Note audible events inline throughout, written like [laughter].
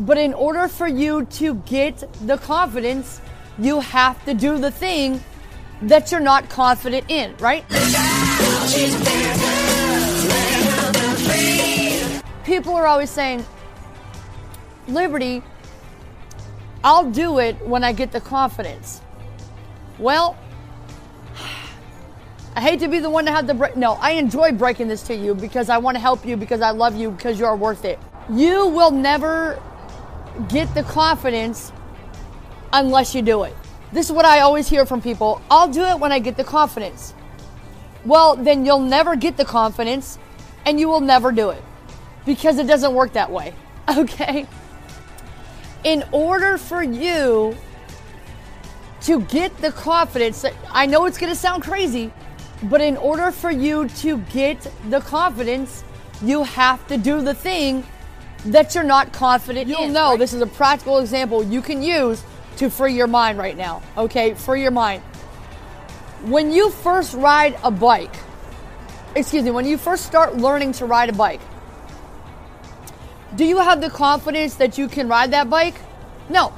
But in order for you to get the confidence, you have to do the thing that you're not confident in, right? People are always saying, Liberty, I'll do it when I get the confidence. Well, [sighs] I hate to be the one to have the break. No, I enjoy breaking this to you because I want to help you, because I love you, because you're worth it. You will never get the confidence unless you do it. This is what I always hear from people I'll do it when I get the confidence. Well, then you'll never get the confidence and you will never do it because it doesn't work that way. [laughs] Okay? In order for you to get the confidence, I know it's going to sound crazy, but in order for you to get the confidence, you have to do the thing that you're not confident You'll in. know right? this is a practical example you can use to free your mind right now. Okay, free your mind. When you first ride a bike, excuse me, when you first start learning to ride a bike, do you have the confidence that you can ride that bike? No,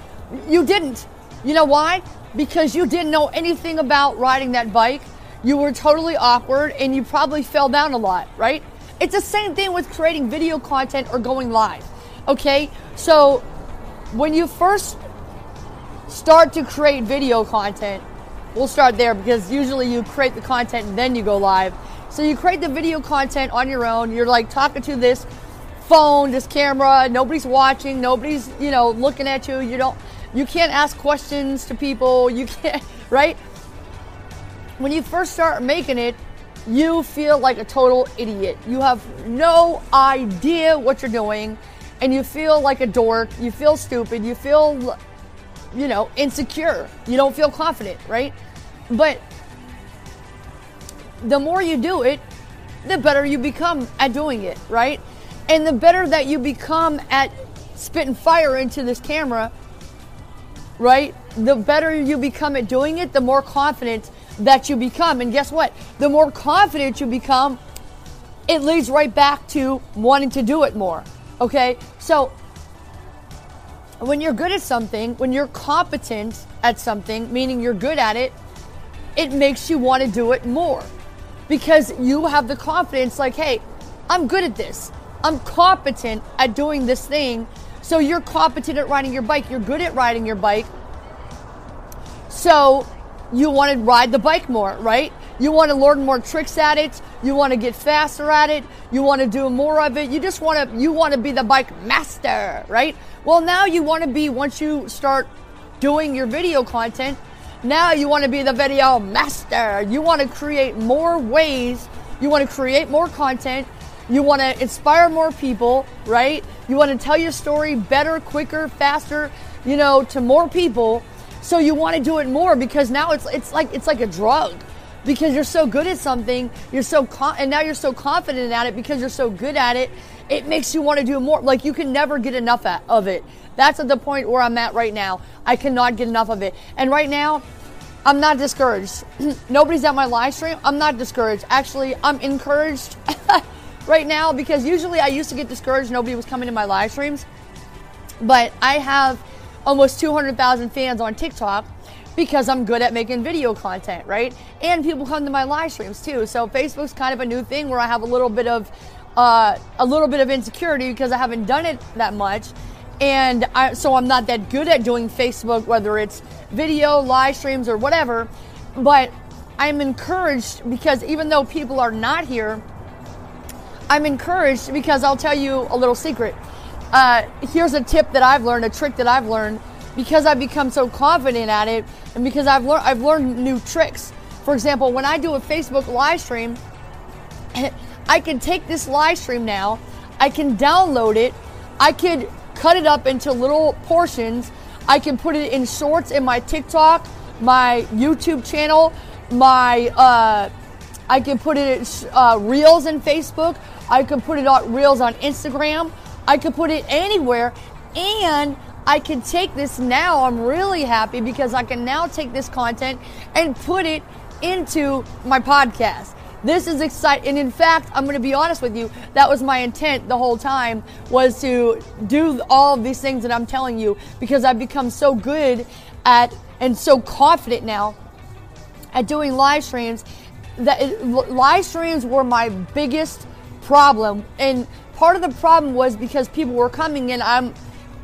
you didn't. You know why? Because you didn't know anything about riding that bike. You were totally awkward and you probably fell down a lot, right? It's the same thing with creating video content or going live. Okay? So when you first start to create video content, we'll start there because usually you create the content and then you go live. So you create the video content on your own. You're like talking to this phone, this camera, nobody's watching, nobody's, you know, looking at you. You don't you can't ask questions to people. You can't, [laughs] right? When you first start making it, you feel like a total idiot. You have no idea what you're doing and you feel like a dork. You feel stupid. You feel, you know, insecure. You don't feel confident, right? But the more you do it, the better you become at doing it, right? And the better that you become at spitting fire into this camera, right? The better you become at doing it, the more confident that you become. And guess what? The more confident you become, it leads right back to wanting to do it more. Okay? So, when you're good at something, when you're competent at something, meaning you're good at it, it makes you want to do it more because you have the confidence like, hey, I'm good at this. I'm competent at doing this thing. So you're competent at riding your bike. You're good at riding your bike. So you want to ride the bike more, right? You want to learn more tricks at it. You want to get faster at it. You want to do more of it. You just want to you want to be the bike master, right? Well, now you want to be once you start doing your video content, now you want to be the video master. You want to create more ways. You want to create more content. You want to inspire more people, right? You want to tell your story better, quicker, faster, you know, to more people so you want to do it more because now it's it's like it's like a drug. Because you're so good at something, you're so con- and now you're so confident at it because you're so good at it, it makes you want to do more. Like you can never get enough at, of it. That's at the point where I'm at right now. I cannot get enough of it. And right now, I'm not discouraged. [clears throat] Nobody's at my live stream. I'm not discouraged. Actually, I'm encouraged [laughs] right now because usually I used to get discouraged. Nobody was coming to my live streams. But I have almost 200,000 fans on TikTok because I'm good at making video content, right? And people come to my live streams too. So Facebook's kind of a new thing where I have a little bit of uh, a little bit of insecurity because I haven't done it that much, and I, so I'm not that good at doing Facebook, whether it's video, live streams, or whatever. But I'm encouraged because even though people are not here, I'm encouraged because I'll tell you a little secret uh, here's a tip that I've learned, a trick that I've learned because I've become so confident at it, and because I've learned I've learned new tricks. For example, when I do a Facebook live stream, [laughs] I can take this live stream now, I can download it, I could cut it up into little portions, I can put it in shorts in my TikTok, my YouTube channel, my uh, I can put it in uh, reels in Facebook. I can put it on reels on Instagram. I could put it anywhere and I can take this now. I'm really happy because I can now take this content and put it into my podcast, This is exciting. And in fact, I'm going to be honest with you, that was my intent the whole time was to do all of these things that I'm telling you because I've become so good at and so confident now at doing live streams that it, live streams were my biggest problem. And part of the problem was because people were coming and I'm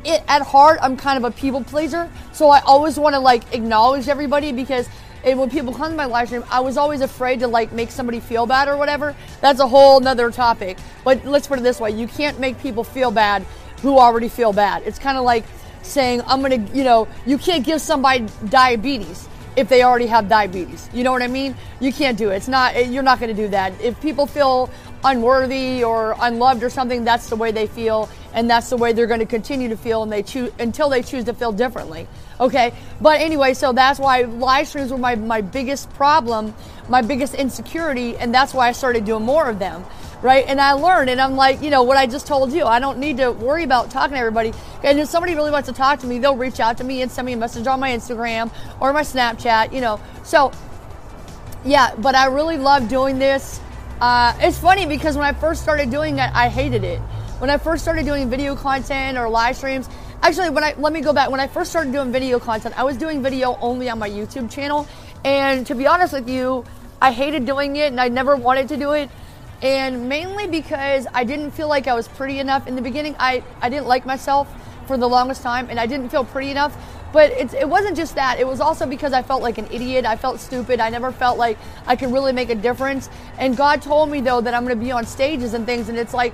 it, at heart, I'm kind of a people pleaser. So I always want to like acknowledge everybody because and when people come to my live stream, I was always afraid to like make somebody feel bad or whatever. That's a whole nother topic. But let's put it this way: you can't make people feel bad who already feel bad. It's kind of like saying, "I'm gonna," you know, you can't give somebody diabetes if they already have diabetes. You know what I mean? You can't do it. It's not. You're not going to do that. If people feel unworthy or unloved or something, that's the way they feel, and that's the way they're going to continue to feel, and they choose until they choose to feel differently. Okay, but anyway, so that's why live streams were my my biggest problem, my biggest insecurity, and that's why I started doing more of them. Right, and I learned, and I'm like, you know, what I just told you. I don't need to worry about talking to everybody. And if somebody really wants to talk to me, they'll reach out to me and send me a message on my Instagram or my Snapchat. You know, so yeah. But I really love doing this uh, it's funny because when I first started doing it, I hated it. When I first started doing video content or live streams, actually, when I let me go back. When I first started doing video content, I was doing video only on my YouTube channel, and to be honest with you, I hated doing it, and I never wanted to do it. And mainly because I didn't feel like I was pretty enough in the beginning. I, I didn't like myself for the longest time, and I didn't feel pretty enough. But it's, it wasn't just that. It was also because I felt like an idiot. I felt stupid. I never felt like I could really make a difference. And God told me, though, that I'm going to be on stages and things. And it's like,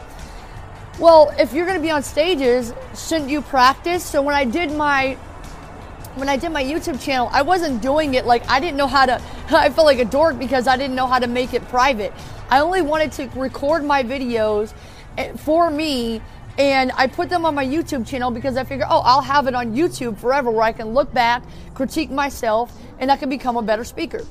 well, if you're going to be on stages, shouldn't you practice? So when I did my when I did my YouTube channel, I wasn't doing it like I didn't know how to. [laughs] I felt like a dork because I didn't know how to make it private. I only wanted to record my videos eh, for me and I put them on my YouTube channel because I figure, oh, I'll have it on YouTube forever where I can look back, critique myself, and I can become a better speaker.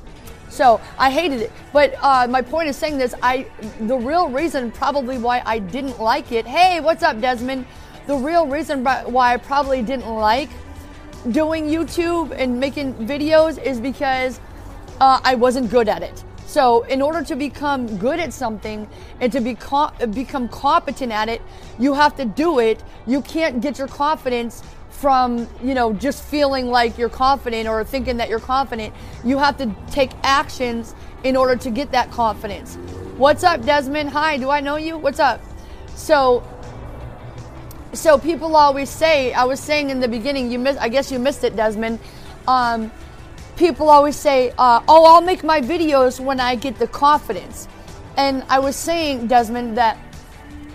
So I hated it. But uh, my point is saying this, I the real reason probably why I didn't like it. Hey, what's up, Desmond? The real reason why I probably didn't like doing YouTube and making videos is because uh, I wasn't good at it. So, in order to become good at something and to be become competent at it, you have to do it. You can't get your confidence from, you know, just feeling like you're confident or thinking that you're confident. You have to take actions in order to get that confidence. What's up, Desmond? Hi, do I know you? What's up? So, so people always say, I was saying in the beginning, you miss, I guess you missed it, Desmond. Um, people always say, uh, "Oh, I'll make my videos when I get the confidence." And I was saying, Desmond, that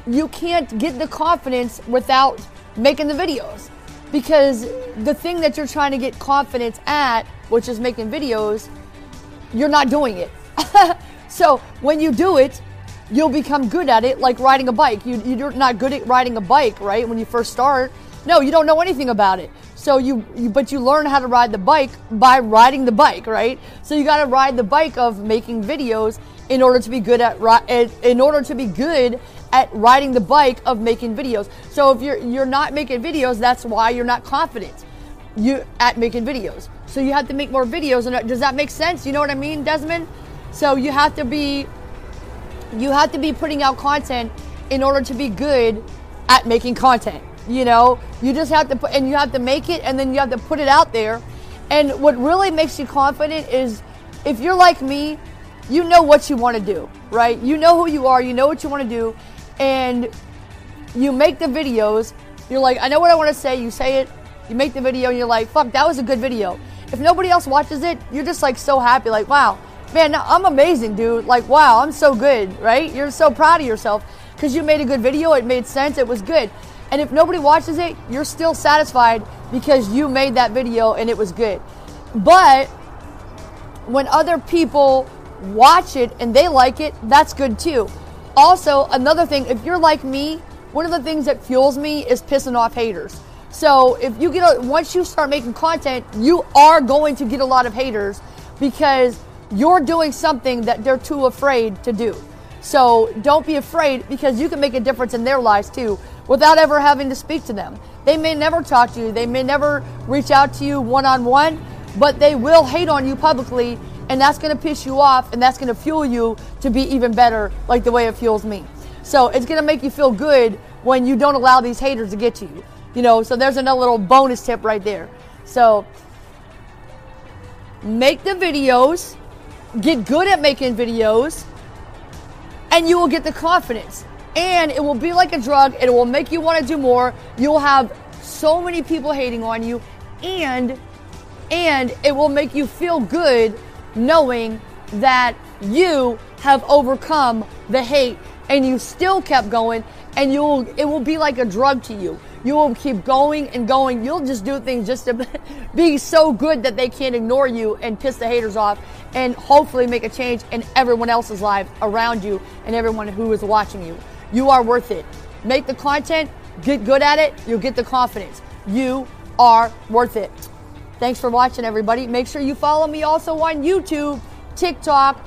you can't get the confidence without making the videos because the thing that you're trying to get confidence at, which is making videos, you're not doing it. [laughs] so when you do it, you'll become good at it, like riding a bike. You, you're not good at riding a bike, right? When you first start, no, you don't know anything about it. So you, you, but you learn how to ride the bike by riding the bike, right? So you got to ride the bike of making videos in order to be good at in order to be good at riding the bike of making videos. So if you're you're not making videos, that's why you're not confident you at making videos. So you have to make more videos. And uh, does that make sense? You know what I mean, Desmond? So you have to be you have to be putting out content in order to be good at making content. You know, you just have to put, and you have to make it, and then you have to put it out there. And what really makes you confident is if you're like me, you know what you want to do, right? You know who you are, you know what you want to do, and you make the videos. You're like, I know what I want to say. You say it, you make the video, and you're like, fuck, that was a good video. If nobody else watches it, you're just like so happy, like, wow, man, I'm amazing, dude. Like, wow, I'm so good, right? You're so proud of yourself because you made a good video. It made sense. It was good. And if nobody watches it, you're still satisfied because you made that video and it was good. But when other people watch it and they like it, that's good too. Also, another thing, if you're like me, one of the things that fuels me is pissing off haters. So if you get a, once you start making content, you are going to get a lot of haters because you're doing something that they're too afraid to do. So don't be afraid because you can make a difference in their lives too without ever having to speak to them. They may never talk to you, they may never reach out to you one on one, but they will hate on you publicly and that's going to piss you off and that's going to fuel you to be even better like the way it fuels me. So it's going to make you feel good when you don't allow these haters to get to you you know? So there's another little bonus tip right there. So make the videos get good at making videos and you will get the confidence. And it will be like a drug it will make you want to do more. You'll have so many people hating on you and and it will make you feel good knowing that you have overcome the hate and you still kept going and you'll it will be like a drug to you you will keep going and going you'll just do things just to [laughs] be so good that they can't ignore you and piss the haters off and hopefully make a change in everyone else's life around you and everyone who is watching you you are worth it make the content get good at it you'll get the confidence you are worth it Thanks for watching, everybody. Make sure you follow me also on YouTube, TikTok,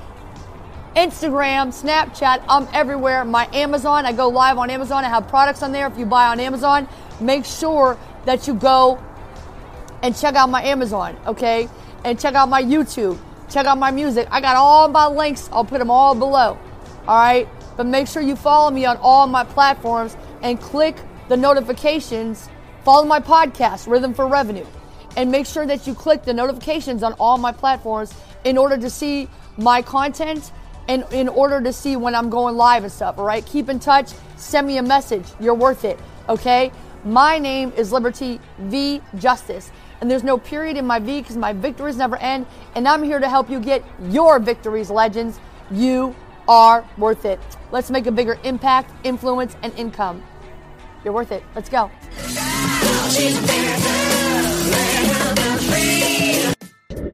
Instagram, Snapchat. I'm everywhere. My Amazon, I go live on Amazon. I have products on there. If you buy on Amazon, make sure that you go and check out my Amazon, okay? And check out my YouTube. Check out my music. I got all my links. I'll put them all below. All right? But make sure you follow me on all my platforms and click the notifications. Follow my podcast, Rhythm for Revenue and make sure that you click the notifications on all my platforms in order to see my content and in order to see when I'm going live and stuff, all right? Keep in touch, send me a message. You're worth it, okay? My name is Liberty V Justice, and there's no period in my V because my victories never end, and I'm here to help you get your victories, legends. You are worth it. Let's make a bigger impact, influence, and income. You're worth it. Let's go.